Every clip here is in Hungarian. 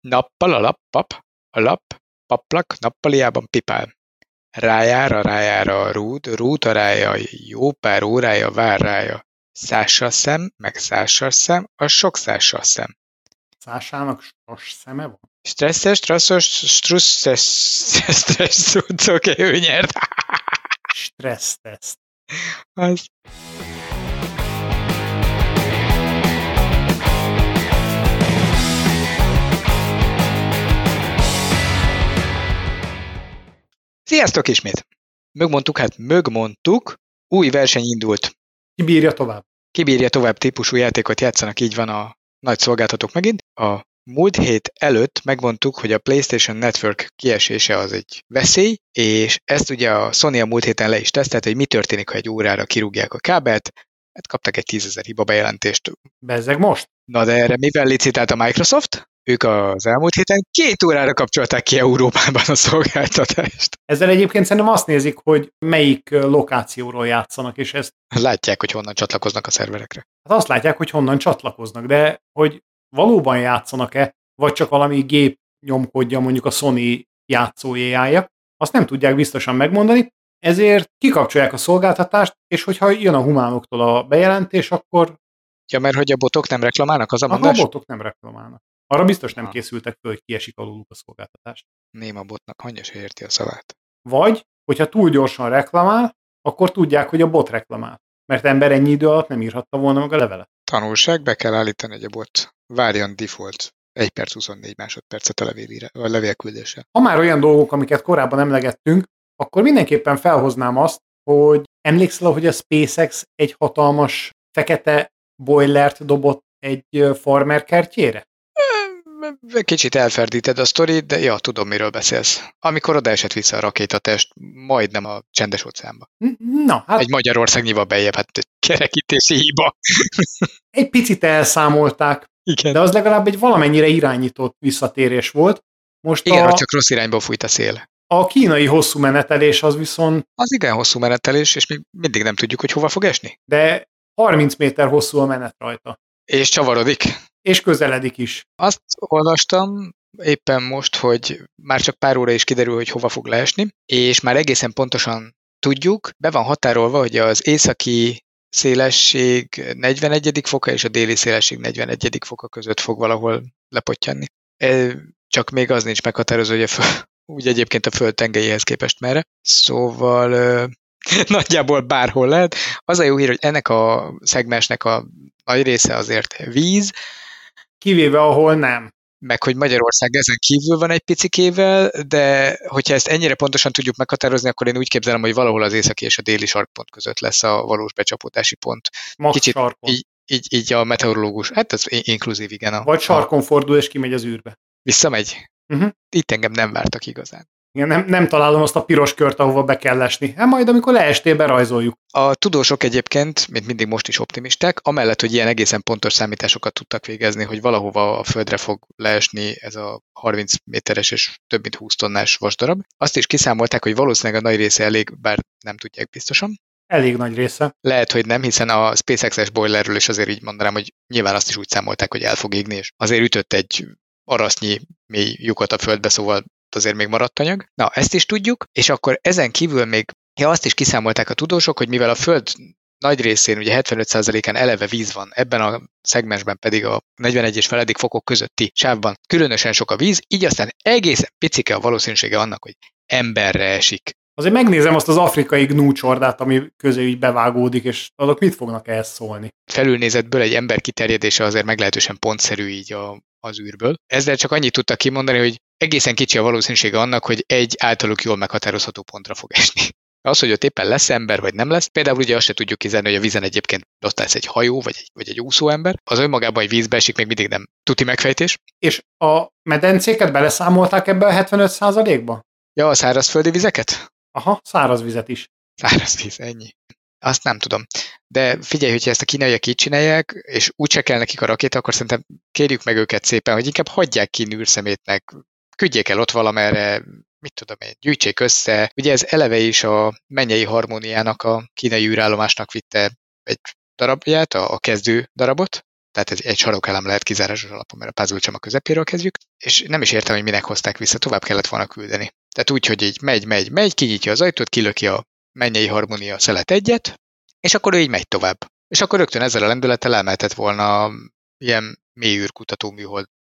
Nappal a lappap, a lap, paplak nappaliában pipál. Rájára, rájára a rúd, rúd a rája, jó pár órája vár rája. Szással szem, meg szással szem, a sok szással szem. Szásának sas szeme van? Stresszes, stresszos, strusszes, stressz, oké, ő nyert. Stresszteszt. Az. Sziasztok ismét! Mögmondtuk, hát mögmondtuk, új verseny indult. Ki bírja tovább? Ki bírja tovább típusú játékot játszanak, így van a nagy szolgáltatók megint. A múlt hét előtt megmondtuk, hogy a PlayStation Network kiesése az egy veszély, és ezt ugye a Sony a múlt héten le is tesztelt, hogy mi történik, ha egy órára kirúgják a kábelt, hát kaptak egy tízezer hiba bejelentést. Bezzeg most? Na de erre mivel licitált a Microsoft? Ők az elmúlt héten két órára kapcsolták ki Európában a szolgáltatást. Ezzel egyébként szerintem azt nézik, hogy melyik lokációról játszanak, és ezt... Látják, hogy honnan csatlakoznak a szerverekre. Hát azt látják, hogy honnan csatlakoznak, de hogy valóban játszanak-e, vagy csak valami gép nyomkodja mondjuk a Sony játszóéjája, azt nem tudják biztosan megmondani, ezért kikapcsolják a szolgáltatást, és hogyha jön a humánoktól a bejelentés, akkor... Ja, mert hogy a botok nem reklamálnak, az a mondás? mondás? A botok nem reklamálnak. Arra biztos nem készültek föl, hogy kiesik aluluk a szolgáltatást. Néma botnak hangja se érti a szavát. Vagy, hogyha túl gyorsan reklamál, akkor tudják, hogy a bot reklamál. Mert ember ennyi idő alatt nem írhatta volna meg a levelet. Tanulság, be kell állítani, hogy a bot várjon default 1 perc 24 másodpercet a, levélire, a levélküldése. Ha már olyan dolgok, amiket korábban emlegettünk, akkor mindenképpen felhoznám azt, hogy emlékszel, hogy a SpaceX egy hatalmas fekete boilert dobott egy farmer kertjére? Kicsit elferdíted a sztorit, de ja, tudom, miről beszélsz. Amikor oda esett vissza a rakétatest, majdnem a csendes óceánba. Na, hát... Egy Magyarországnyival bejebb, hát kerekítési hiba. egy picit elszámolták, Igen. de az legalább egy valamennyire irányított visszatérés volt. Most igen, a... csak rossz irányba fújt a szél. A kínai hosszú menetelés az viszont... Az igen hosszú menetelés, és még mindig nem tudjuk, hogy hova fog esni. De 30 méter hosszú a menet rajta. És csavarodik. És közeledik is. Azt olvastam éppen most, hogy már csak pár óra is kiderül, hogy hova fog leesni, és már egészen pontosan tudjuk, be van határolva, hogy az északi szélesség 41. foka és a déli szélesség 41. foka között fog valahol lepottyanni. Csak még az nincs meghatározó, hogy a föl, úgy egyébként a föld tengelyéhez képest merre. Szóval nagyjából bárhol lehet. Az a jó hír, hogy ennek a szegmensnek a nagy része azért víz. Kivéve ahol nem. Meg hogy Magyarország ezen kívül van egy picikével, de hogyha ezt ennyire pontosan tudjuk meghatározni, akkor én úgy képzelem, hogy valahol az északi és a déli sarkpont között lesz a valós becsapódási pont. Max Kicsit sarkon. Így, így, így a meteorológus, hát ez inkluzív, igen. A, Vagy sarkon a... fordul és kimegy az űrbe. Visszamegy? Uh-huh. Itt engem nem vártak igazán. Igen, nem, nem találom azt a piros kört, ahova be kell esni. Hát majd, amikor leestél, berajzoljuk. A tudósok egyébként, mint mindig most is optimisták, amellett, hogy ilyen egészen pontos számításokat tudtak végezni, hogy valahova a földre fog leesni ez a 30 méteres és több mint 20 tonnás vasdarab. Azt is kiszámolták, hogy valószínűleg a nagy része elég, bár nem tudják biztosan. Elég nagy része. Lehet, hogy nem, hiszen a SpaceX-es boilerről is azért így mondanám, hogy nyilván azt is úgy számolták, hogy el fog égni, és azért ütött egy arasznyi mély lyukat a földbe, szóval azért még maradt anyag. Na, ezt is tudjuk, és akkor ezen kívül még ja, azt is kiszámolták a tudósok, hogy mivel a Föld nagy részén, ugye 75%-án eleve víz van, ebben a szegmensben pedig a 41 és feledik fokok közötti sávban különösen sok a víz, így aztán egészen picike a valószínűsége annak, hogy emberre esik. Azért megnézem azt az afrikai gnúcsordát, ami közé így bevágódik, és azok mit fognak ehhez szólni? Felülnézetből egy ember kiterjedése azért meglehetősen pontszerű így a, az űrből. Ezzel csak annyit tudtak kimondani, hogy egészen kicsi a valószínűsége annak, hogy egy általuk jól meghatározható pontra fog esni. Az, hogy ott éppen lesz ember, vagy nem lesz, például ugye azt se tudjuk kizárni, hogy a vízen egyébként ott lesz egy hajó, vagy egy, vagy egy úszó ember, az önmagában, hogy vízbe esik, még mindig nem tuti megfejtés. És a medencéket beleszámolták ebbe a 75%-ba? Ja, a szárazföldi vizeket? Aha, száraz vizet is. Száraz víz, ennyi. Azt nem tudom. De figyelj, hogyha ezt a kínaiak így csinálják, és úgy kell nekik a rakéta, akkor szerintem kérjük meg őket szépen, hogy inkább hagyják ki nűrszemétnek, küldjék el ott valamerre, mit tudom én, gyűjtsék össze. Ugye ez eleve is a mennyei harmóniának a kínai űrállomásnak vitte egy darabját, a, a kezdő darabot, tehát egy, egy sarokelem lehet kizárásos alapon, mert a puzzle a közepéről kezdjük, és nem is értem, hogy minek hozták vissza, tovább kellett volna küldeni. Tehát úgy, hogy így megy, megy, megy, kinyitja az ajtót, kilöki a mennyei harmónia szelet egyet, és akkor ő így megy tovább. És akkor rögtön ezzel a lendülettel elmehetett volna ilyen mélyűrkutató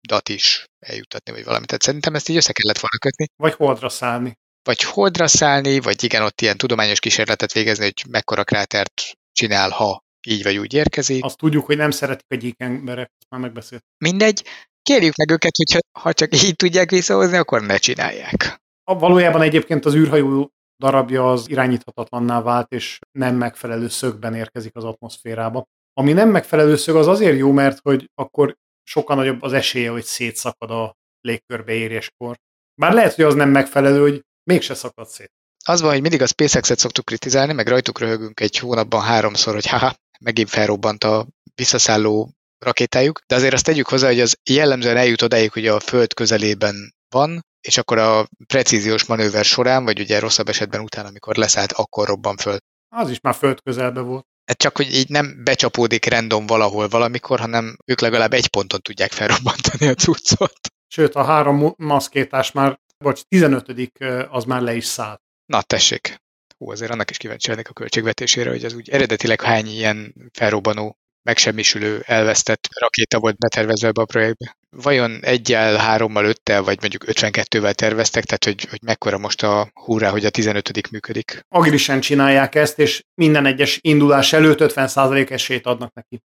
műholdat is eljutatni, vagy valamit. Tehát szerintem ezt így össze kellett volna kötni. Vagy holdra szállni. Vagy holdra szállni, vagy igen, ott ilyen tudományos kísérletet végezni, hogy mekkora krátert csinál, ha így vagy úgy érkezik. Azt tudjuk, hogy nem szeretik a gyík emberek, már megbeszélt. Mindegy, kérjük meg őket, hogy ha csak így tudják visszahozni, akkor ne csinálják. A, valójában egyébként az űrhajó darabja az irányíthatatlanná vált, és nem megfelelő szögben érkezik az atmoszférába. Ami nem megfelelő szög, az azért jó, mert hogy akkor sokkal nagyobb az esélye, hogy szétszakad a légkörbe éréskor. Bár lehet, hogy az nem megfelelő, hogy mégse szakad szét. Az van, hogy mindig a SpaceX-et szoktuk kritizálni, meg rajtuk röhögünk egy hónapban háromszor, hogy haha, megint felrobbant a visszaszálló rakétájuk, de azért azt tegyük hozzá, hogy az jellemzően eljut odáig, hogy a Föld közelében van, és akkor a precíziós manőver során, vagy ugye rosszabb esetben utána, amikor leszállt, akkor robban föl. Az is már föld közelbe volt. Ez csak, hogy így nem becsapódik random valahol valamikor, hanem ők legalább egy ponton tudják felrobbantani a cuccot. Sőt, a három maszkétás már, vagy 15 az már le is szállt. Na, tessék. Hú, azért annak is kíváncsi lennék a költségvetésére, hogy az úgy eredetileg hány ilyen felrobbanó megsemmisülő, elvesztett rakéta volt betervezve ebbe a projektbe. Vajon egyel, hárommal, öttel, vagy mondjuk 52-vel terveztek, tehát hogy, hogy mekkora most a húrá, hogy a 15 működik? Agilisen csinálják ezt, és minden egyes indulás előtt 50% esélyt adnak neki.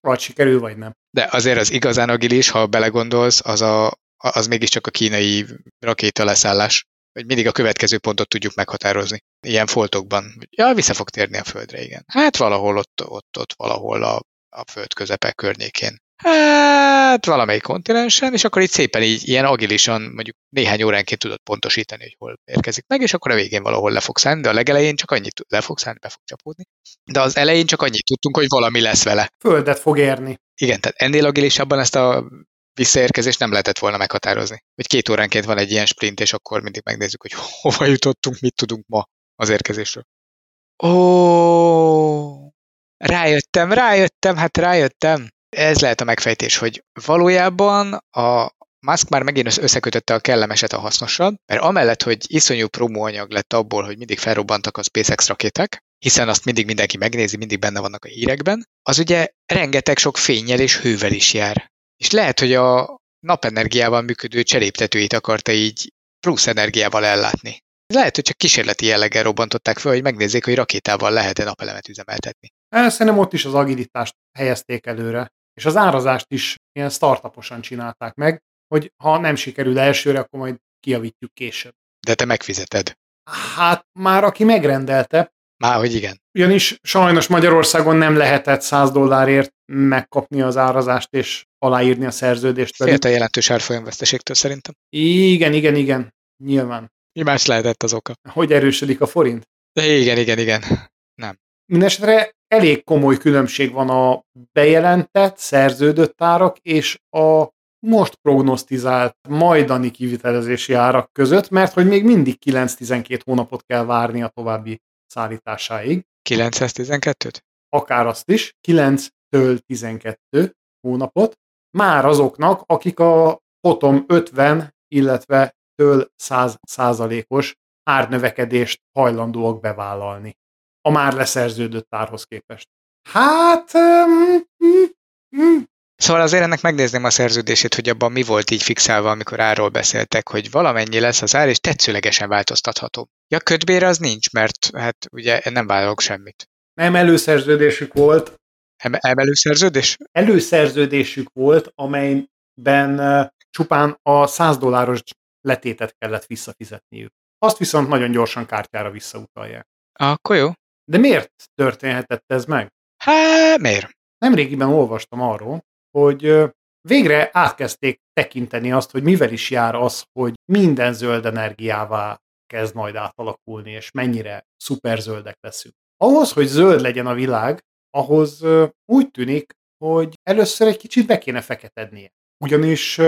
Vagy sikerül, vagy nem. De azért az igazán agilis, ha belegondolsz, az, a, az mégiscsak a kínai rakéta leszállás hogy mindig a következő pontot tudjuk meghatározni. Ilyen foltokban. Ja, vissza fog térni a földre, igen. Hát valahol ott, ott, ott valahol a, a föld közepe környékén. Hát valamelyik kontinensen, és akkor itt szépen így ilyen agilisan, mondjuk néhány óránként tudod pontosítani, hogy hol érkezik meg, és akkor a végén valahol le fog szállni, de a legelején csak annyit le fog szállni, be fog csapódni. De az elején csak annyit tudtunk, hogy valami lesz vele. Földet fog érni. Igen, tehát ennél agilisabban ezt a visszaérkezést nem lehetett volna meghatározni. Hogy két óránként van egy ilyen sprint, és akkor mindig megnézzük, hogy hova jutottunk, mit tudunk ma az érkezésről. Ó, rájöttem, rájöttem, hát rájöttem. Ez lehet a megfejtés, hogy valójában a Musk már megint összekötötte a kellemeset a hasznossal, mert amellett, hogy iszonyú promóanyag lett abból, hogy mindig felrobbantak a SpaceX rakéták, hiszen azt mindig mindenki megnézi, mindig benne vannak a hírekben, az ugye rengeteg sok fényjel és hővel is jár. És lehet, hogy a napenergiával működő cseréptetőit akarta így plusz energiával ellátni. Lehet, hogy csak kísérleti jelleggel robbantották fel, hogy megnézzék, hogy rakétával lehet-e napelemet üzemeltetni. Szerintem ott is az agilitást helyezték előre, és az árazást is ilyen startuposan csinálták meg, hogy ha nem sikerül elsőre, akkor majd kiavítjuk később. De te megfizeted. Hát már aki megrendelte. Már, hogy igen. Ugyanis sajnos Magyarországon nem lehetett 100 dollárért megkapni az árazást és aláírni a szerződést. Félt a jelentős árfolyamveszteségtől szerintem. Igen, igen, igen. Nyilván. Mi más lehetett az oka? Hogy erősödik a forint? De igen, igen, igen. Nem. Mindenesetre elég komoly különbség van a bejelentett, szerződött árak és a most prognosztizált majdani kivitelezési árak között, mert hogy még mindig 9-12 hónapot kell várni a további szállításáig. 912-t? Akár azt is, 9-től 12 hónapot, már azoknak, akik a potom 50, illetve től 100 százalékos árnövekedést hajlandóak bevállalni a már leszerződött árhoz képest. Hát... Um, Szóval azért ennek megnézném a szerződését, hogy abban mi volt így fixálva, amikor árról beszéltek, hogy valamennyi lesz az ár, és tetszőlegesen változtatható. Ja, kötbér az nincs, mert hát ugye nem vállalok semmit. Nem előszerződésük volt. Em- előszerződés? Előszerződésük volt, amelyben csupán a 100 dolláros letétet kellett visszafizetniük. Azt viszont nagyon gyorsan kártyára visszautalják. Akkor jó. De miért történhetett ez meg? Hát, miért? Nemrégiben olvastam arról, hogy végre átkezdték tekinteni azt, hogy mivel is jár az, hogy minden zöld energiává kezd majd átalakulni, és mennyire szuperzöldek leszünk. Ahhoz, hogy zöld legyen a világ, ahhoz úgy tűnik, hogy először egy kicsit be kéne feketednie. Ugyanis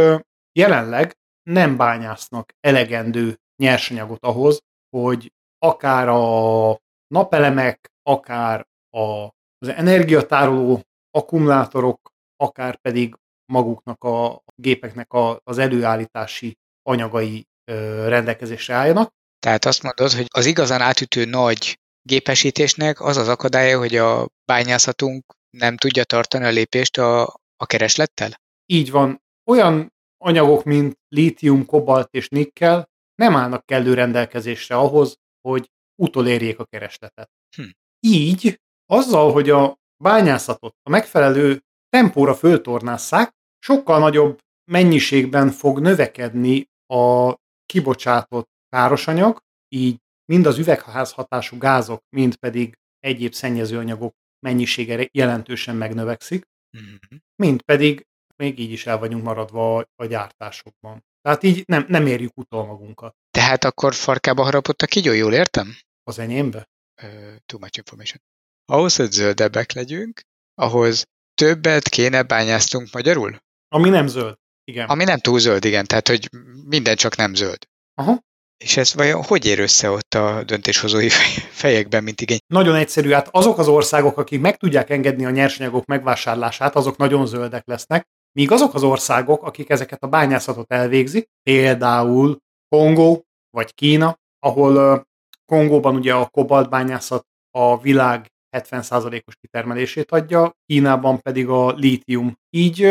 jelenleg nem bányásznak elegendő nyersanyagot ahhoz, hogy akár a napelemek, akár a, az energiatároló akkumulátorok, akár pedig maguknak a gépeknek a, az előállítási anyagai ö, rendelkezésre álljanak. Tehát azt mondod, hogy az igazán átütő nagy gépesítésnek az az akadálya, hogy a bányászatunk nem tudja tartani a lépést a, a kereslettel? Így van. Olyan anyagok, mint lítium, kobalt és nikkel nem állnak kellő rendelkezésre ahhoz, hogy utolérjék a keresletet. Hm. Így, azzal, hogy a bányászatot a megfelelő tempóra föltornásszák, sokkal nagyobb mennyiségben fog növekedni a kibocsátott károsanyag, így mind az üvegházhatású gázok, mind pedig egyéb szennyezőanyagok mennyisége jelentősen megnövekszik, mm-hmm. mind pedig még így is el vagyunk maradva a, a gyártásokban. Tehát így nem, nem érjük utol magunkat. Tehát akkor farkába harapott a kígyó, jól értem? Az enyémbe? Uh, too much information. Ahhoz, hogy zöldebbek legyünk, ahhoz többet kéne bányáztunk magyarul? Ami nem zöld, igen. Ami nem túl zöld, igen, tehát hogy minden csak nem zöld. Aha. És ez vajon hogy ér össze ott a döntéshozói fejekben, mint igény? Nagyon egyszerű, hát azok az országok, akik meg tudják engedni a nyersanyagok megvásárlását, azok nagyon zöldek lesznek, míg azok az országok, akik ezeket a bányászatot elvégzik, például Kongó vagy Kína, ahol Kongóban ugye a kobaltbányászat a világ 70%-os kitermelését adja, Kínában pedig a lítium. Így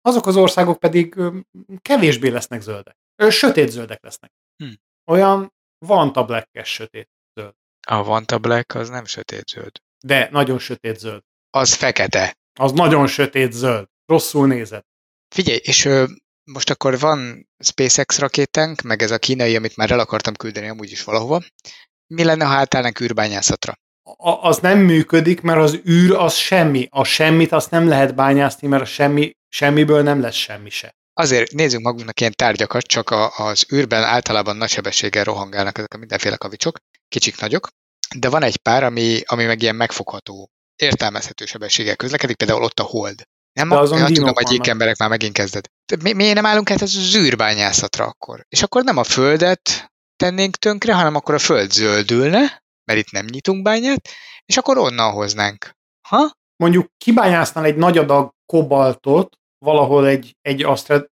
azok az országok pedig kevésbé lesznek zöldek. Sötét zöldek lesznek. Hm. Olyan Vanta black sötét zöld. A Vanta Black az nem sötét zöld. De nagyon sötét zöld. Az fekete. Az nagyon sötét zöld. Rosszul nézett. Figyelj, és ö, most akkor van SpaceX rakétánk, meg ez a kínai, amit már el akartam küldeni amúgy is valahova. Mi lenne, ha átállnánk űrbányászatra? A, az nem működik, mert az űr az semmi. A semmit azt nem lehet bányászni, mert a semmi, semmiből nem lesz semmi se. Azért nézzünk magunknak ilyen tárgyakat, csak a, az űrben általában nagy sebességgel rohangálnak ezek a mindenféle kavicsok, kicsik, nagyok, de van egy pár, ami, ami meg ilyen megfogható, értelmezhető sebességgel közlekedik, például ott a hold. Nem, de azon tudom, hogy gyík emberek már megint kezded. Mi, miért nem állunk át az űrbányászatra akkor? És akkor nem a földet tennénk tönkre, hanem akkor a föld zöldülne, mert itt nem nyitunk bányát, és akkor onnan hoznánk. Ha? Mondjuk kibányásznál egy nagy adag kobaltot, valahol egy, egy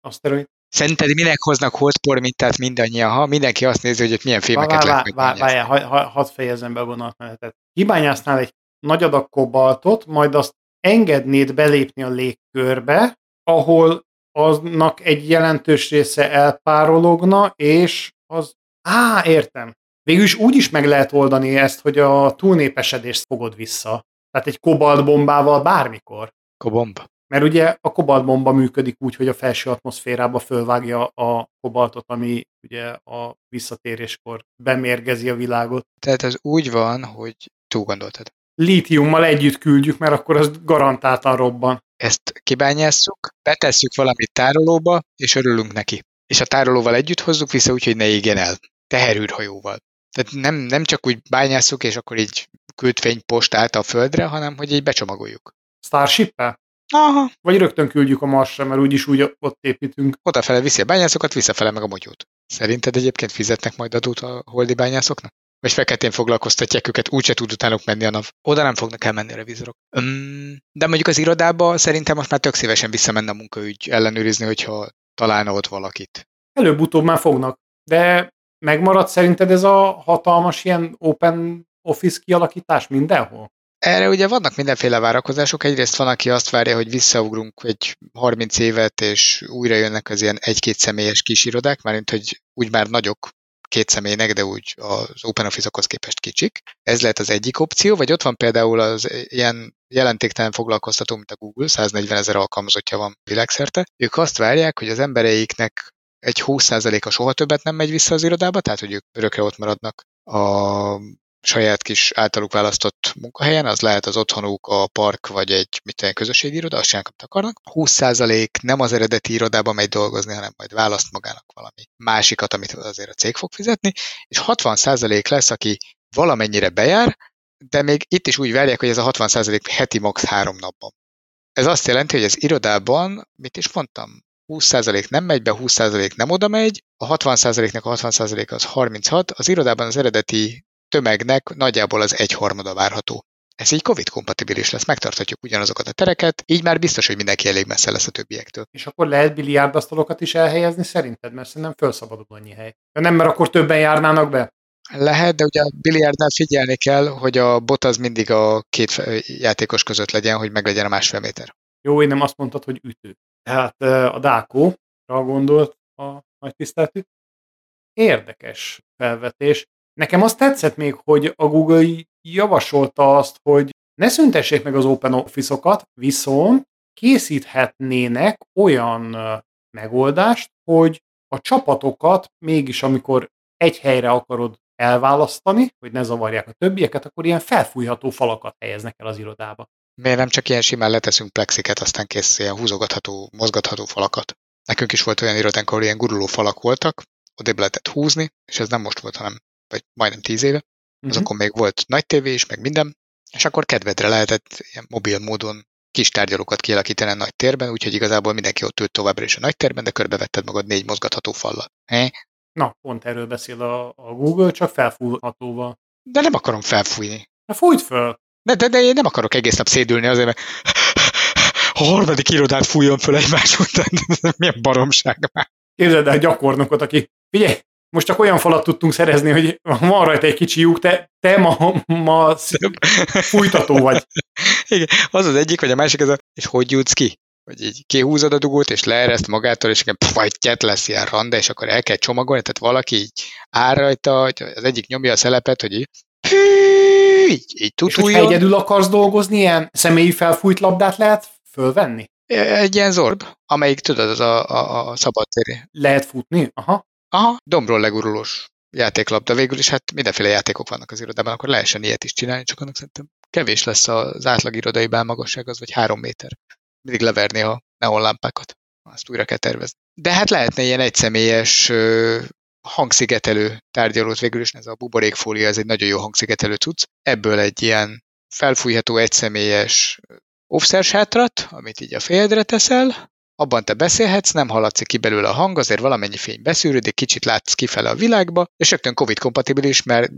aszteroid. Szerinted minek hoznak holdpormintát mindannyian, ha mindenki azt nézi, hogy ott milyen filmeket vá, lehet vá, Várjál, ha, ha, hadd fejezem be a vonatmenetet. Kibányásznál egy nagy adag kobaltot, majd azt engednéd belépni a légkörbe, ahol aznak egy jelentős része elpárologna, és az... Á, értem. Végül is úgy is meg lehet oldani ezt, hogy a túlnépesedést fogod vissza. Tehát egy kobaltbombával bármikor. Kobomb. Mert ugye a kobaltbomba működik úgy, hogy a felső atmoszférába fölvágja a kobaltot, ami ugye a visszatéréskor bemérgezi a világot. Tehát ez úgy van, hogy túl gondoltad. Lítiummal együtt küldjük, mert akkor az garantáltan robban. Ezt kibányásszuk, betesszük valamit tárolóba, és örülünk neki. És a tárolóval együtt hozzuk vissza, úgyhogy ne égjen el. Teherűrhajóval. Tehát nem, nem csak úgy bányásszuk, és akkor így küldfény postát a földre, hanem hogy így becsomagoljuk. Starship-el? Aha. Vagy rögtön küldjük a Marsra, mert úgyis úgy ott építünk. Odafele viszi a bányászokat, visszafele meg a motyót. Szerinted egyébként fizetnek majd adót a holdi bányászoknak? Vagy feketén foglalkoztatják őket, úgyse tud utánuk menni a nap. Oda nem fognak elmenni a revizorok. Um, de mondjuk az irodába szerintem most már tök szívesen visszamenne a munkaügy ellenőrizni, hogyha találna ott valakit. Előbb-utóbb már fognak. De megmarad szerinted ez a hatalmas ilyen open office kialakítás mindenhol? Erre ugye vannak mindenféle várakozások. Egyrészt van, aki azt várja, hogy visszaugrunk egy 30 évet, és újra jönnek az ilyen egy-két személyes kisirodák, mármint, hogy úgy már nagyok, két személynek, de úgy az OpenOffice-okhoz képest kicsik. Ez lehet az egyik opció, vagy ott van például az ilyen jelentéktelen foglalkoztató, mint a Google, 140 ezer alkalmazottja van világszerte. Ők azt várják, hogy az embereiknek egy 20%-a soha többet nem megy vissza az irodába, tehát hogy ők örökre ott maradnak a saját kis általuk választott munkahelyen, az lehet az otthonuk, a park, vagy egy mit közösségi iroda, azt sem akarnak. 20% nem az eredeti irodában megy dolgozni, hanem majd választ magának valami másikat, amit azért a cég fog fizetni, és 60% lesz, aki valamennyire bejár, de még itt is úgy várják, hogy ez a 60% heti max. három napban. Ez azt jelenti, hogy az irodában, mit is mondtam, 20% nem megy be, 20% nem oda megy, a 60%-nak a 60% az 36, az irodában az eredeti tömegnek nagyjából az egyharmada várható. Ez így Covid-kompatibilis lesz, megtarthatjuk ugyanazokat a tereket, így már biztos, hogy mindenki elég messze lesz a többiektől. És akkor lehet biliárdasztalokat is elhelyezni szerinted, mert szerintem felszabadul annyi hely. De nem, mert akkor többen járnának be? Lehet, de ugye a biliárdnál figyelni kell, hogy a bot az mindig a két játékos között legyen, hogy meglegyen a másfél méter. Jó, én nem azt mondtad, hogy ütő. Tehát a Dákóra gondolt a nagy tiszteltű. Érdekes felvetés. Nekem azt tetszett még, hogy a Google javasolta azt, hogy ne szüntessék meg az Open Office-okat, viszont készíthetnének olyan megoldást, hogy a csapatokat mégis, amikor egy helyre akarod elválasztani, hogy ne zavarják a többieket, akkor ilyen felfújható falakat helyeznek el az irodába. Miért nem csak ilyen simán leteszünk plexiket, aztán kész ilyen húzogatható, mozgatható falakat? Nekünk is volt olyan irodánk, ahol ilyen guruló falak voltak, odébb lehetett húzni, és ez nem most volt, hanem vagy majdnem tíz éve. Uh-huh. Azokon még volt nagy tévé is, meg minden, és akkor kedvedre lehetett ilyen mobil módon kis tárgyalókat kialakítani a nagy térben, úgyhogy igazából mindenki ott ült továbbra is a nagy térben, de körbevetted magad négy mozgatható fallal. He? Na, pont erről beszél a, a Google, csak felfújhatóval. De nem akarom felfújni. Na fújt föl! De, de, de én nem akarok egész nap szédülni azért, mert a harmadik irodát fújjon föl egymás után. Milyen baromság már. Képzeld el gyakornokot, aki, figyelj, most csak olyan falat tudtunk szerezni, hogy van rajta egy kicsi lyuk, te, te ma, ma fújtató vagy. Igen, az az egyik, vagy a másik, az a, és hogy jutsz ki? Hogy így kihúzod a dugót, és leereszt magától, és pfajtját lesz ilyen randa, és akkor el kell csomagolni, tehát valaki így áll rajta, az egyik nyomja a szelepet, hogy így, így, így tutuljon. És hogyha egyedül akarsz dolgozni, ilyen személyi felfújt labdát lehet fölvenni? Egy ilyen zorb, amelyik tudod, az a, a, a szabad téri. Lehet futni? Aha. Aha, dombról legurulós játéklabda. Végül is hát mindenféle játékok vannak az irodában, akkor lehessen ilyet is csinálni, csak annak szerintem kevés lesz az átlag irodai belmagasság, az vagy három méter. Mindig leverni a neonlámpákat. Azt újra kell tervezni. De hát lehetne ilyen egyszemélyes hangszigetelő tárgyalót végül is, ez a buborékfólia, ez egy nagyon jó hangszigetelő cucc. Ebből egy ilyen felfújható egyszemélyes offszer sátrat, amit így a fejedre teszel, abban te beszélhetsz, nem hallatszik ki belőle a hang, azért valamennyi fény beszűrődik, kicsit látsz kifele a világba, és rögtön Covid-kompatibilis, mert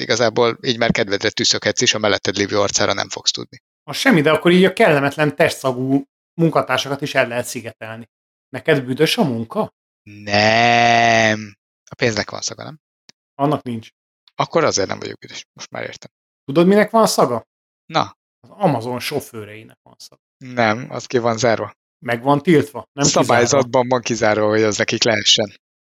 igazából így már kedvedre tűzökhetsz is, a melletted lévő arcára nem fogsz tudni. A semmi, de akkor így a kellemetlen testszagú munkatársakat is el lehet szigetelni. Neked büdös a munka? Nem. A pénznek van szaga, nem? Annak nincs. Akkor azért nem vagyok büdös, most már értem. Tudod, minek van szaga? Na. Az Amazon sofőreinek van szaga. Nem, az ki van zárva. Meg van tiltva. Nem Szabályzatban kizárva. van kizárva, hogy az nekik lehessen.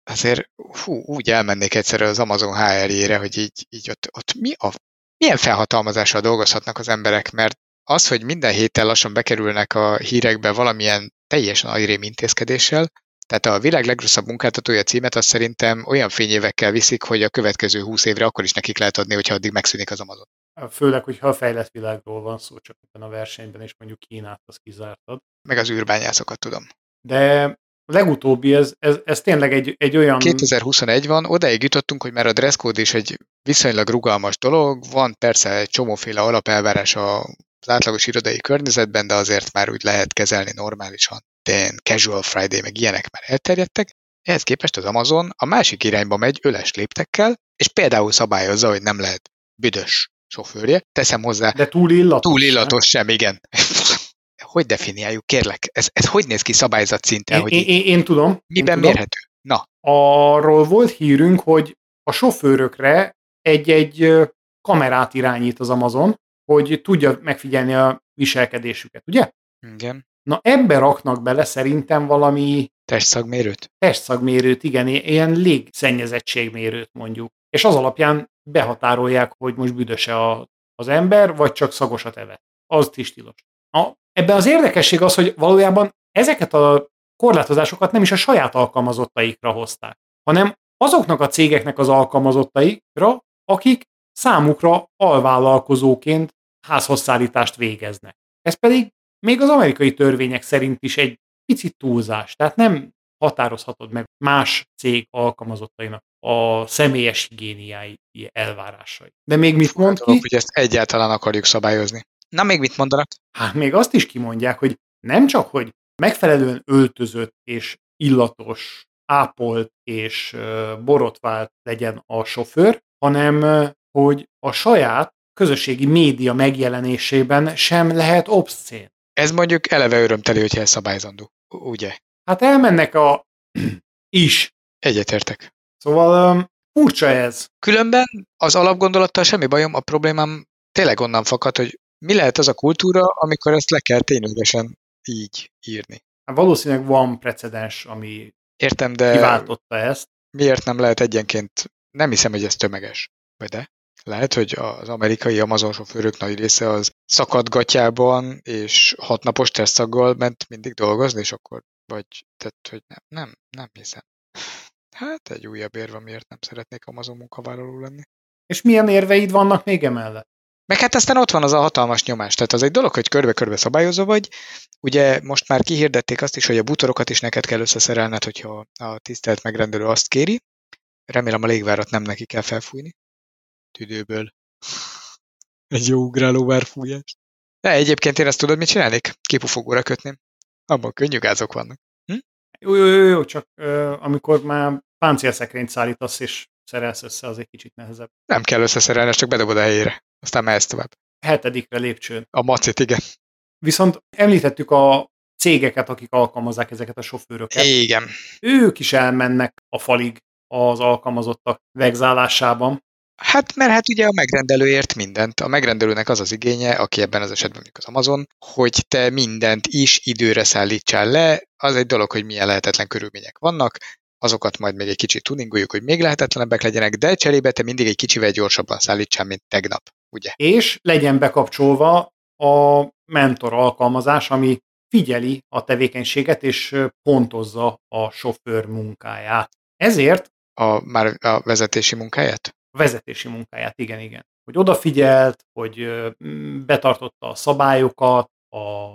Azért hú, úgy elmennék egyszerre az Amazon HR-jére, hogy így, így ott, ott mi a, milyen felhatalmazással dolgozhatnak az emberek, mert az, hogy minden héten lassan bekerülnek a hírekbe valamilyen teljesen agyrém intézkedéssel, tehát a világ legrosszabb munkáltatója címet azt szerintem olyan fényévekkel viszik, hogy a következő húsz évre akkor is nekik lehet adni, hogyha addig megszűnik az Amazon. Főleg, hogyha a fejlett világról van szó, csak ebben a versenyben, és mondjuk Kínát az kizártad. Meg az űrbányászokat tudom. De a legutóbbi, ez, ez, ez tényleg egy, egy olyan... 2021 van, odaig jutottunk, hogy már a dresscode is egy viszonylag rugalmas dolog, van persze egy csomóféle alapelvárás az átlagos irodai környezetben, de azért már úgy lehet kezelni normálisan. De casual Friday, meg ilyenek már elterjedtek. Ehhez képest az Amazon a másik irányba megy öles léptekkel, és például szabályozza, hogy nem lehet büdös sofőrje. Teszem hozzá. De túl illatos. Túl illatos sem, igen. hogy definiáljuk, kérlek? Ez, ez hogy néz ki szabályzat szinten? Én, hogy én, én, én tudom. Miben én mérhető? Na. Arról volt hírünk, hogy a sofőrökre egy-egy kamerát irányít az Amazon, hogy tudja megfigyelni a viselkedésüket, ugye? Igen. Na ebbe raknak bele szerintem valami... Testszagmérőt? Testszagmérőt, igen, ilyen légszennyezettségmérőt mondjuk. És az alapján behatárolják, hogy most büdöse a, az ember, vagy csak szagosat evett. Az is tilos. A, ebben az érdekesség az, hogy valójában ezeket a korlátozásokat nem is a saját alkalmazottaikra hozták, hanem azoknak a cégeknek az alkalmazottaikra, akik számukra alvállalkozóként házhozszállítást végeznek. Ez pedig még az amerikai törvények szerint is egy picit túlzás. Tehát nem határozhatod meg más cég alkalmazottainak a személyes higiéniái elvárásai. De még mit mond ki? hogy ezt egyáltalán akarjuk szabályozni. Na, még mit mondanak? Hát még azt is kimondják, hogy nem csak, hogy megfelelően öltözött és illatos, ápolt és borotvált legyen a sofőr, hanem hogy a saját közösségi média megjelenésében sem lehet obszcén. Ez mondjuk eleve örömteli, hogyha ez szabályzandó. Ugye? Hát elmennek a is. Egyetértek. Szóval um, furcsa ez. Különben az alapgondolattal semmi bajom, a problémám tényleg onnan fakad, hogy mi lehet az a kultúra, amikor ezt le kell ténylegesen így írni. Hát valószínűleg van precedens, ami Értem, de kiváltotta ezt. miért nem lehet egyenként, nem hiszem, hogy ez tömeges. Vagy de? Lehet, hogy az amerikai Amazon sofőrök nagy része az szakadgatjában és hatnapos tesztszaggal ment mindig dolgozni, és akkor vagy, tehát, hogy nem, nem, nem hiszem. Hát egy újabb érve, miért nem szeretnék Amazon munkavállaló lenni. És milyen érveid vannak még emellett? Meg hát aztán ott van az a hatalmas nyomás. Tehát az egy dolog, hogy körbe-körbe szabályozó vagy. Ugye most már kihirdették azt is, hogy a bútorokat is neked kell összeszerelned, hogyha a tisztelt megrendelő azt kéri. Remélem a légvárat nem neki kell felfújni. Tüdőből. Egy jó ugráló várfújás. De egyébként én ezt tudod, mit csinálnék? Kipufogóra kötném. Abban könnyű gázok vannak. Jó, jó, jó, jó csak ö, amikor már páncélszekrényt szállítasz és szerelsz össze, az egy kicsit nehezebb. Nem kell összeszerelni, csak bedobod a helyére. Aztán mehetsz tovább. Hetedikre lépcsőn. A macit, igen. Viszont említettük a cégeket, akik alkalmazzák ezeket a sofőröket. Igen. Ők is elmennek a falig az alkalmazottak vegzálásában. Hát, mert hát ugye a megrendelőért mindent. A megrendelőnek az az igénye, aki ebben az esetben mondjuk az Amazon, hogy te mindent is időre szállítsál le. Az egy dolog, hogy milyen lehetetlen körülmények vannak, azokat majd még egy kicsit tuningoljuk, hogy még lehetetlenebbek legyenek, de cserébe te mindig egy kicsivel gyorsabban szállítsál, mint tegnap, ugye? És legyen bekapcsolva a mentor alkalmazás, ami figyeli a tevékenységet és pontozza a sofőr munkáját. Ezért A, már a vezetési munkáját? a vezetési munkáját, igen, igen. Hogy odafigyelt, hogy betartotta a szabályokat, a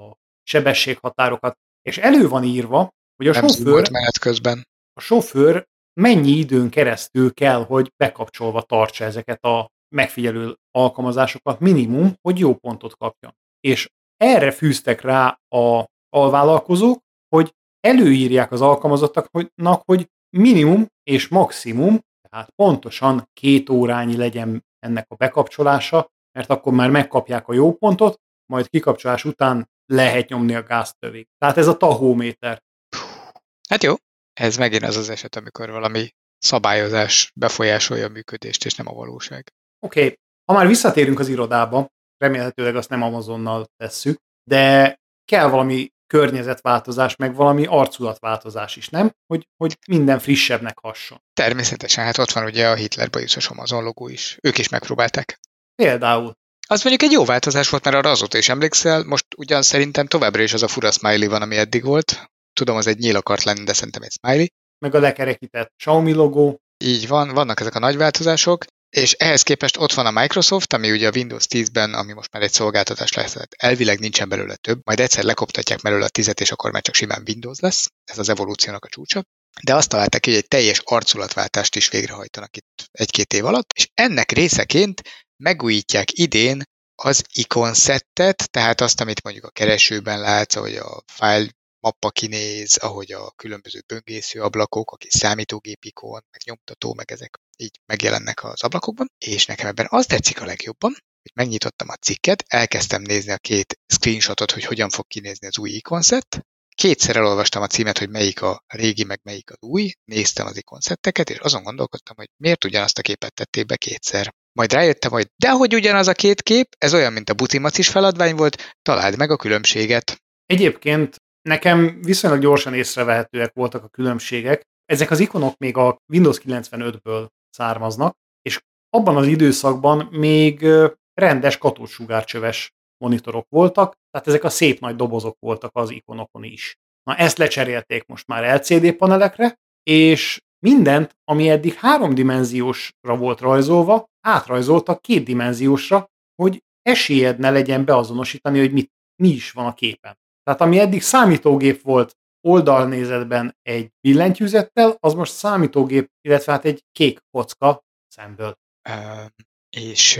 sebességhatárokat, és elő van írva, hogy a Nem sofőr, menet közben. A sofőr mennyi időn keresztül kell, hogy bekapcsolva tartsa ezeket a megfigyelő alkalmazásokat minimum, hogy jó pontot kapjon. És erre fűztek rá a alvállalkozók, hogy előírják az alkalmazottaknak, hogy minimum és maximum, tehát pontosan két órányi legyen ennek a bekapcsolása, mert akkor már megkapják a jó pontot, majd kikapcsolás után lehet nyomni a gáztövig. Tehát ez a tahóméter. Hát jó, ez megint az az eset, amikor valami szabályozás befolyásolja a működést, és nem a valóság. Oké, okay. ha már visszatérünk az irodába, remélhetőleg azt nem Amazonnal tesszük, de kell valami környezetváltozás, meg valami arculatváltozás is, nem? Hogy, hogy minden frissebbnek hasson. Természetesen, hát ott van ugye a Hitler bajuszos Amazon logó is. Ők is megpróbálták. Például. Az mondjuk egy jó változás volt, mert arra azóta is emlékszel, most ugyan szerintem továbbra is az a fura smiley van, ami eddig volt. Tudom, az egy nyíl akart lenni, de szerintem egy smiley. meg a lekerekített Xiaomi logó. Így van, vannak ezek a nagy változások, és ehhez képest ott van a Microsoft, ami ugye a Windows 10-ben, ami most már egy szolgáltatás lesz, elvileg nincsen belőle több, majd egyszer lekoptatják belőle a 10-et, és akkor már csak simán Windows lesz, ez az evolúciónak a csúcsa. De azt találták ki, hogy egy teljes arculatváltást is végrehajtanak itt egy-két év alatt, és ennek részeként megújítják idén az ikonszettet, tehát azt, amit mondjuk a keresőben látsz, ahogy a file mappa kinéz, ahogy a különböző böngésző ablakok, a kis számítógép ikon, meg nyomtató, meg ezek így megjelennek az ablakokban, és nekem ebben az tetszik a legjobban, hogy megnyitottam a cikket, elkezdtem nézni a két screenshotot, hogy hogyan fog kinézni az új ikonszett, kétszer elolvastam a címet, hogy melyik a régi, meg melyik az új, néztem az ikonszetteket, és azon gondolkodtam, hogy miért ugyanazt a képet tették be kétszer. Majd rájöttem, hogy dehogy ugyanaz a két kép, ez olyan, mint a butimacis feladvány volt, találd meg a különbséget. Egyébként nekem viszonylag gyorsan észrevehetőek voltak a különbségek. Ezek az ikonok még a Windows 95-ből származnak, és abban az időszakban még rendes katósugárcsöves monitorok voltak, tehát ezek a szép nagy dobozok voltak az ikonokon is. Na ezt lecserélték most már LCD panelekre, és mindent, ami eddig háromdimenziósra volt rajzolva, átrajzoltak kétdimenziósra, hogy esélyed ne legyen beazonosítani, hogy mit, mi is van a képen. Tehát ami eddig számítógép volt oldalnézetben egy billentyűzettel, az most számítógép, illetve hát egy kék kocka szemből. Ö, és,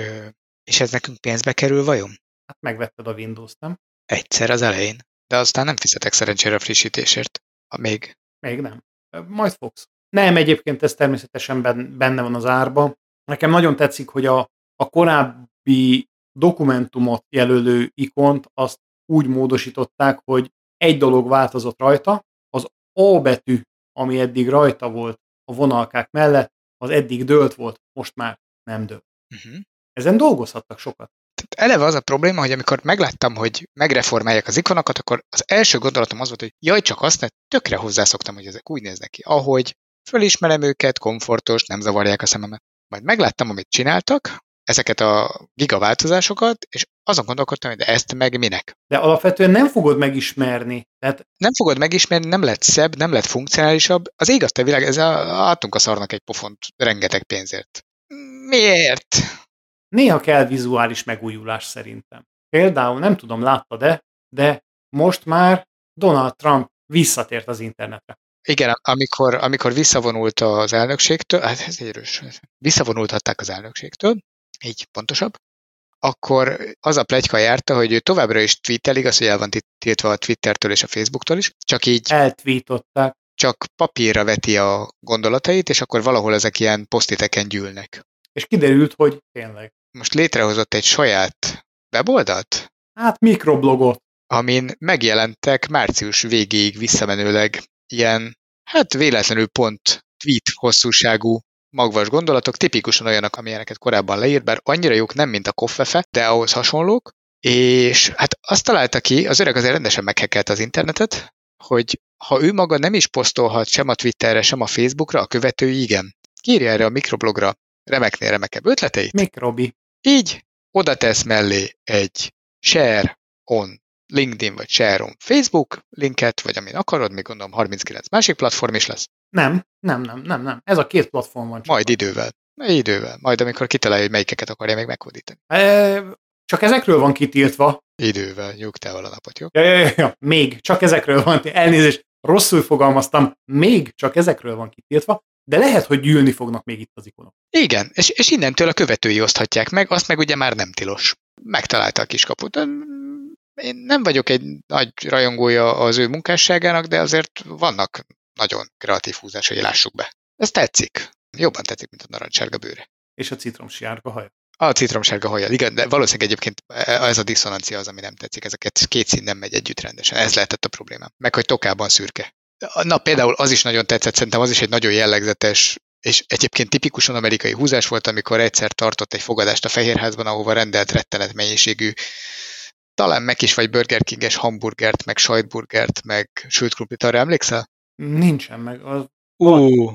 és ez nekünk pénzbe kerül vajon? Hát megvetted a Windows-t, nem? Egyszer az elején. De aztán nem fizetek szerencsére a frissítésért. Ha még. Még nem. Majd fogsz. Nem, egyébként ez természetesen ben- benne van az árba. Nekem nagyon tetszik, hogy a, a korábbi dokumentumot jelölő ikont azt úgy módosították, hogy egy dolog változott rajta, az A betű, ami eddig rajta volt a vonalkák mellett, az eddig dőlt volt, most már nem dől. Uh-huh. Ezen dolgozhattak sokat. Tehát eleve az a probléma, hogy amikor megláttam, hogy megreformálják az ikonokat, akkor az első gondolatom az volt, hogy jaj, csak azt ne, tökre hozzászoktam, hogy ezek úgy néznek ki, ahogy fölismerem őket, komfortos, nem zavarják a szememet. Majd megláttam, amit csináltak, ezeket a gigaváltozásokat, és azon gondolkodtam, hogy de ezt meg minek. De alapvetően nem fogod megismerni. Tehát... Nem fogod megismerni, nem lett szebb, nem lett funkcionálisabb. Az ég a világ, ezzel adtunk a szarnak egy pofont rengeteg pénzért. Miért? Néha kell vizuális megújulás szerintem. Például, nem tudom, látta-e, de most már Donald Trump visszatért az internetre. Igen, amikor, amikor visszavonult az elnökségtől, hát ez erős, visszavonultatták az elnökségtől, így pontosabb, akkor az a plegyka járta, hogy ő továbbra is tweetel, igaz, hogy el van tiltva a Twittertől és a Facebooktól is, csak így eltweetották. Csak papírra veti a gondolatait, és akkor valahol ezek ilyen posztiteken gyűlnek. És kiderült, hogy tényleg. Most létrehozott egy saját weboldalt? Hát mikroblogot. Amin megjelentek március végéig visszamenőleg ilyen, hát véletlenül pont tweet hosszúságú magvas gondolatok, tipikusan olyanok, amilyeneket korábban leírt, bár annyira jók nem, mint a koffefe, de ahhoz hasonlók, és hát azt találta ki, az öreg azért rendesen meghekelt az internetet, hogy ha ő maga nem is posztolhat sem a Twitterre, sem a Facebookra, a követői igen. Kírja erre a mikroblogra remeknél remekebb ötleteit. Mikrobi. Így oda tesz mellé egy share on LinkedIn vagy share on Facebook linket, vagy amin akarod, még gondolom 39 másik platform is lesz. Nem, nem, nem, nem, nem. Ez a két platform van. Csak Majd idővel. Idővel. Majd amikor kitalálja, hogy melyikeket akarja még meghódítani. E, csak ezekről van kitiltva. Idővel. Nyugtával a napot, jó? Ja, ja, ja, ja. Még. Csak ezekről van. Elnézést. Rosszul fogalmaztam. Még csak ezekről van kitiltva. De lehet, hogy gyűlni fognak még itt az ikonok. Igen, és, és innentől a követői oszthatják meg, azt meg ugye már nem tilos. Megtalálta a kiskaput. Én nem vagyok egy nagy rajongója az ő munkásságának, de azért vannak nagyon kreatív húzásai, lássuk be. Ez tetszik. Jobban tetszik, mint a narancssárga bőre. És a citromsárga haja. A citromsárga haja, igen, de valószínűleg egyébként ez a diszonancia az, ami nem tetszik. Ezeket két szín nem megy együtt rendesen. Ez lehetett a probléma. Meg, hogy tokában szürke. Na például az is nagyon tetszett, szerintem az is egy nagyon jellegzetes és egyébként tipikusan amerikai húzás volt, amikor egyszer tartott egy fogadást a Fehérházban, ahova rendelt rettenet mennyiségű talán meg is vagy Burger King-es hamburgert, meg sajtburgert, meg sült krumplit, arra emlékszel? Nincsen meg. Az... Ú,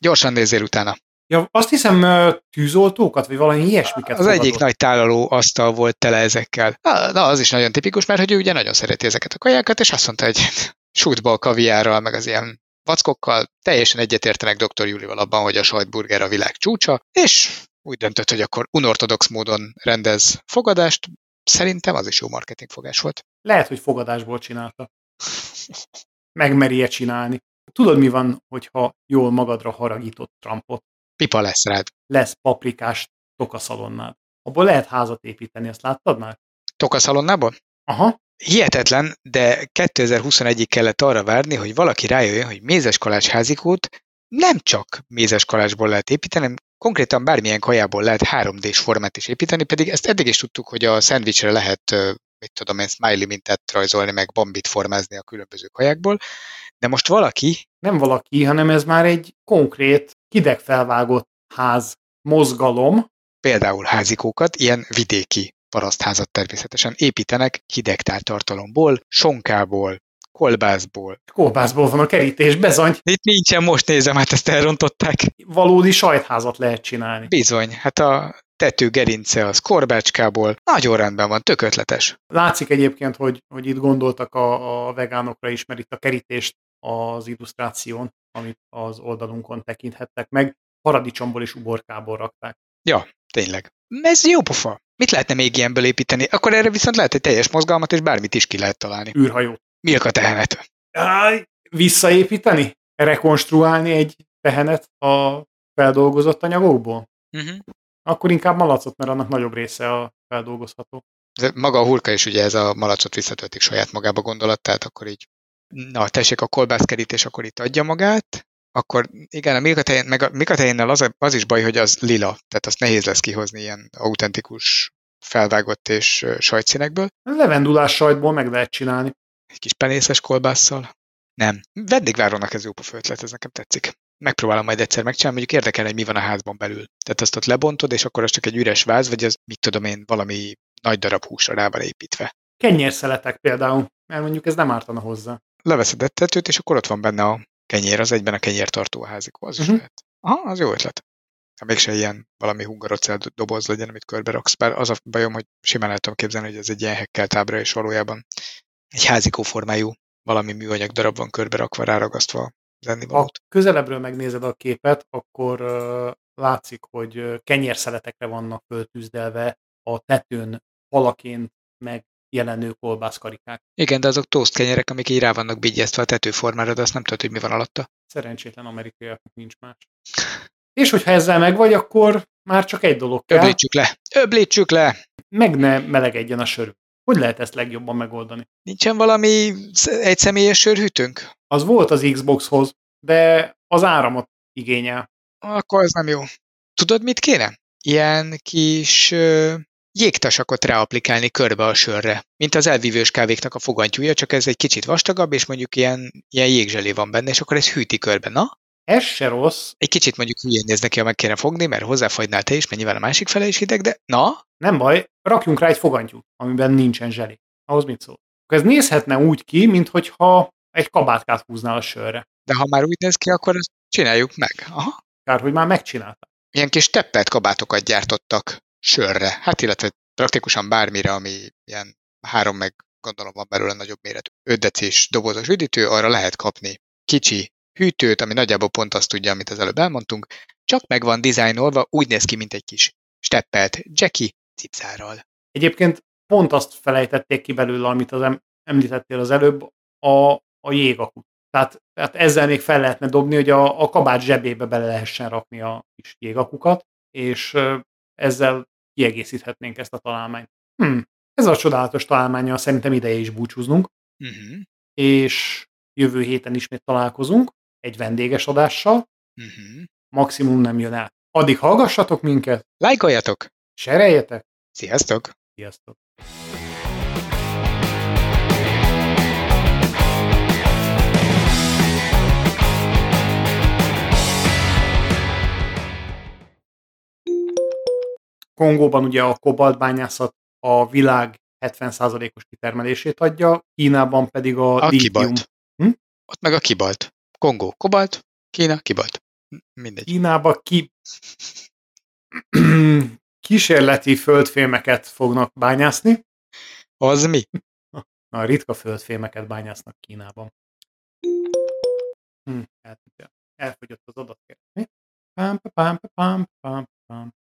gyorsan nézzél utána. Ja, azt hiszem tűzoltókat, vagy valami ilyesmiket Az fogadott. egyik nagy tálaló asztal volt tele ezekkel. Na, az is nagyon tipikus, mert hogy ő ugye nagyon szereti ezeket a kajákat, és azt mondta, hogy sútbal kaviárral, meg az ilyen vackokkal teljesen egyetértenek dr. Julival abban, hogy a sajtburger a világ csúcsa, és úgy döntött, hogy akkor unortodox módon rendez fogadást. Szerintem az is jó marketingfogás volt. Lehet, hogy fogadásból csinálta. Megmerje csinálni. Tudod, mi van, hogyha jól magadra haragított Trumpot? Pipa lesz rád. Lesz paprikás tokaszalonnád. Abból lehet házat építeni, ezt láttad már? Tokaszalonnában? Aha. Hihetetlen, de 2021-ig kellett arra várni, hogy valaki rájöjjön, hogy mézes kalács házikót nem csak mézes kalácsból lehet építeni, hanem konkrétan bármilyen kajából lehet 3D-s formát is építeni, pedig ezt eddig is tudtuk, hogy a szendvicsre lehet, mit tudom én, smiley mintet rajzolni, meg bambit formázni a különböző kajákból, de most valaki... Nem valaki, hanem ez már egy konkrét, hidegfelvágott ház mozgalom. Például házikókat, ilyen vidéki parasztházat természetesen építenek hidegtártartalomból, sonkából, kolbászból. Kolbászból van a kerítés, bezony. Itt nincsen, most nézem, hát ezt elrontották. Valódi sajtházat lehet csinálni. Bizony, hát a tető gerince az korbácskából. Nagyon rendben van, tök ötletes. Látszik egyébként, hogy, hogy itt gondoltak a, a vegánokra is, mert itt a kerítést az illusztráción, amit az oldalunkon tekinthettek meg, paradicsomból és uborkából rakták. Ja, tényleg. Ez jó pofa. Mit lehetne még ilyenből építeni? Akkor erre viszont lehet egy teljes mozgalmat, és bármit is ki lehet találni. Űrhajó. Milka tehenet. Áj, visszaépíteni? Rekonstruálni egy tehenet a feldolgozott anyagokból? Uh-huh. Akkor inkább malacot, mert annak nagyobb része a feldolgozható. De maga a hurka is ugye ez a malacot visszatöltik saját magába gondolat, tehát akkor így, na tessék a kolbászkerítés, akkor itt adja magát, akkor igen, a milkatején, meg a milkatejénnel az, az is baj, hogy az lila, tehát azt nehéz lesz kihozni ilyen autentikus felvágott és sajtszínekből. Levendulás sajtból meg lehet csinálni. Egy kis penészes kolbásszal. Nem. Vendégvárónak ez jó pofa ötlet, ez nekem tetszik. Megpróbálom majd egyszer megcsinálni, mondjuk érdekel, hogy mi van a házban belül. Tehát azt ott lebontod, és akkor az csak egy üres váz, vagy az, mit tudom én, valami nagy darab húsra rá van építve. Kenyérszeletek például, mert mondjuk ez nem ártana hozzá. Leveszed egy tetőt, és akkor ott van benne a kenyér, az egyben a kenyértartó a házikó, az uh-huh. is mhm. lehet. Aha, az jó ötlet. Ha mégse ilyen valami hungarocell doboz legyen, amit körbe raksz. Bár az a bajom, hogy simán el tudom képzelni, hogy ez egy ilyen hekkel tábra, és valójában egy házikó formájú valami műanyag darab van körbe rakva, ráragasztva az ennivalót. Ha közelebbről megnézed a képet, akkor uh, látszik, hogy kenyérszeletekre vannak föltűzdelve a tetőn palaként megjelenő kolbászkarikák. Igen, de azok toast kenyerek, amik így rá vannak bigyeztve a tetőformára, de azt nem tudod, hogy mi van alatta. Szerencsétlen amerikaiaknak nincs más. És hogyha ezzel meg vagy, akkor már csak egy dolog kell. Öblítsük le! Öblítsük le! Meg ne melegedjen a sör. Hogy lehet ezt legjobban megoldani? Nincsen valami egy személyes sörhűtőnk? Az volt az Xboxhoz, de az áramot igényel. Akkor ez nem jó. Tudod, mit kéne? Ilyen kis ö, jégtasakot ráaplikálni körbe a sörre, mint az elvívős kávéknak a fogantyúja, csak ez egy kicsit vastagabb, és mondjuk ilyen, ilyen jégzselé van benne, és akkor ez hűti körbe. Na, ez se rossz. Egy kicsit mondjuk hülyén néz neki, ha meg kéne fogni, mert hozzáfagynál te is, mert nyilván a másik fele is hideg, de na? Nem baj, rakjunk rá egy fogantyút, amiben nincsen zseli. Ahhoz mit szól? Ez nézhetne úgy ki, mintha egy kabátkát húznál a sörre. De ha már úgy néz ki, akkor ezt csináljuk meg. Aha. Kár, hogy már megcsinálták. Ilyen kis teppelt kabátokat gyártottak sörre, hát illetve praktikusan bármire, ami ilyen három meg gondolom van belőle nagyobb méretű 5 decis dobozos üdítő, arra lehet kapni kicsi hűtőt, ami nagyjából pont azt tudja, amit az előbb elmondtunk, csak meg van dizájnolva, úgy néz ki, mint egy kis steppelt Jackie cipzárral. Egyébként pont azt felejtették ki belőle, amit az említettél az előbb, a, a jégakut. Tehát, tehát ezzel még fel lehetne dobni, hogy a, a kabát zsebébe bele lehessen rakni a kis jégakukat, és ezzel kiegészíthetnénk ezt a találmányt. Hm, ez a csodálatos találmánya szerintem ideje is búcsúznunk, uh-huh. és jövő héten ismét találkozunk egy vendéges adással, uh-huh. maximum nem jön át. Addig hallgassatok minket, lájkoljatok, sereljetek, sziasztok! Sziasztok! Kongóban ugye a kobaltbányászat a világ 70%-os kitermelését adja, Kínában pedig a, a Kibalt. Hm? Ott meg a kibalt. Kongó, kobalt, Kína, kibalt. Mindegy. Kínába ki... kísérleti földfémeket fognak bányászni. Az mi? Na, ritka földfémeket bányásznak Kínában. Hm, elfogyott az adatkeret. Pam, pam, pam, pam, pam.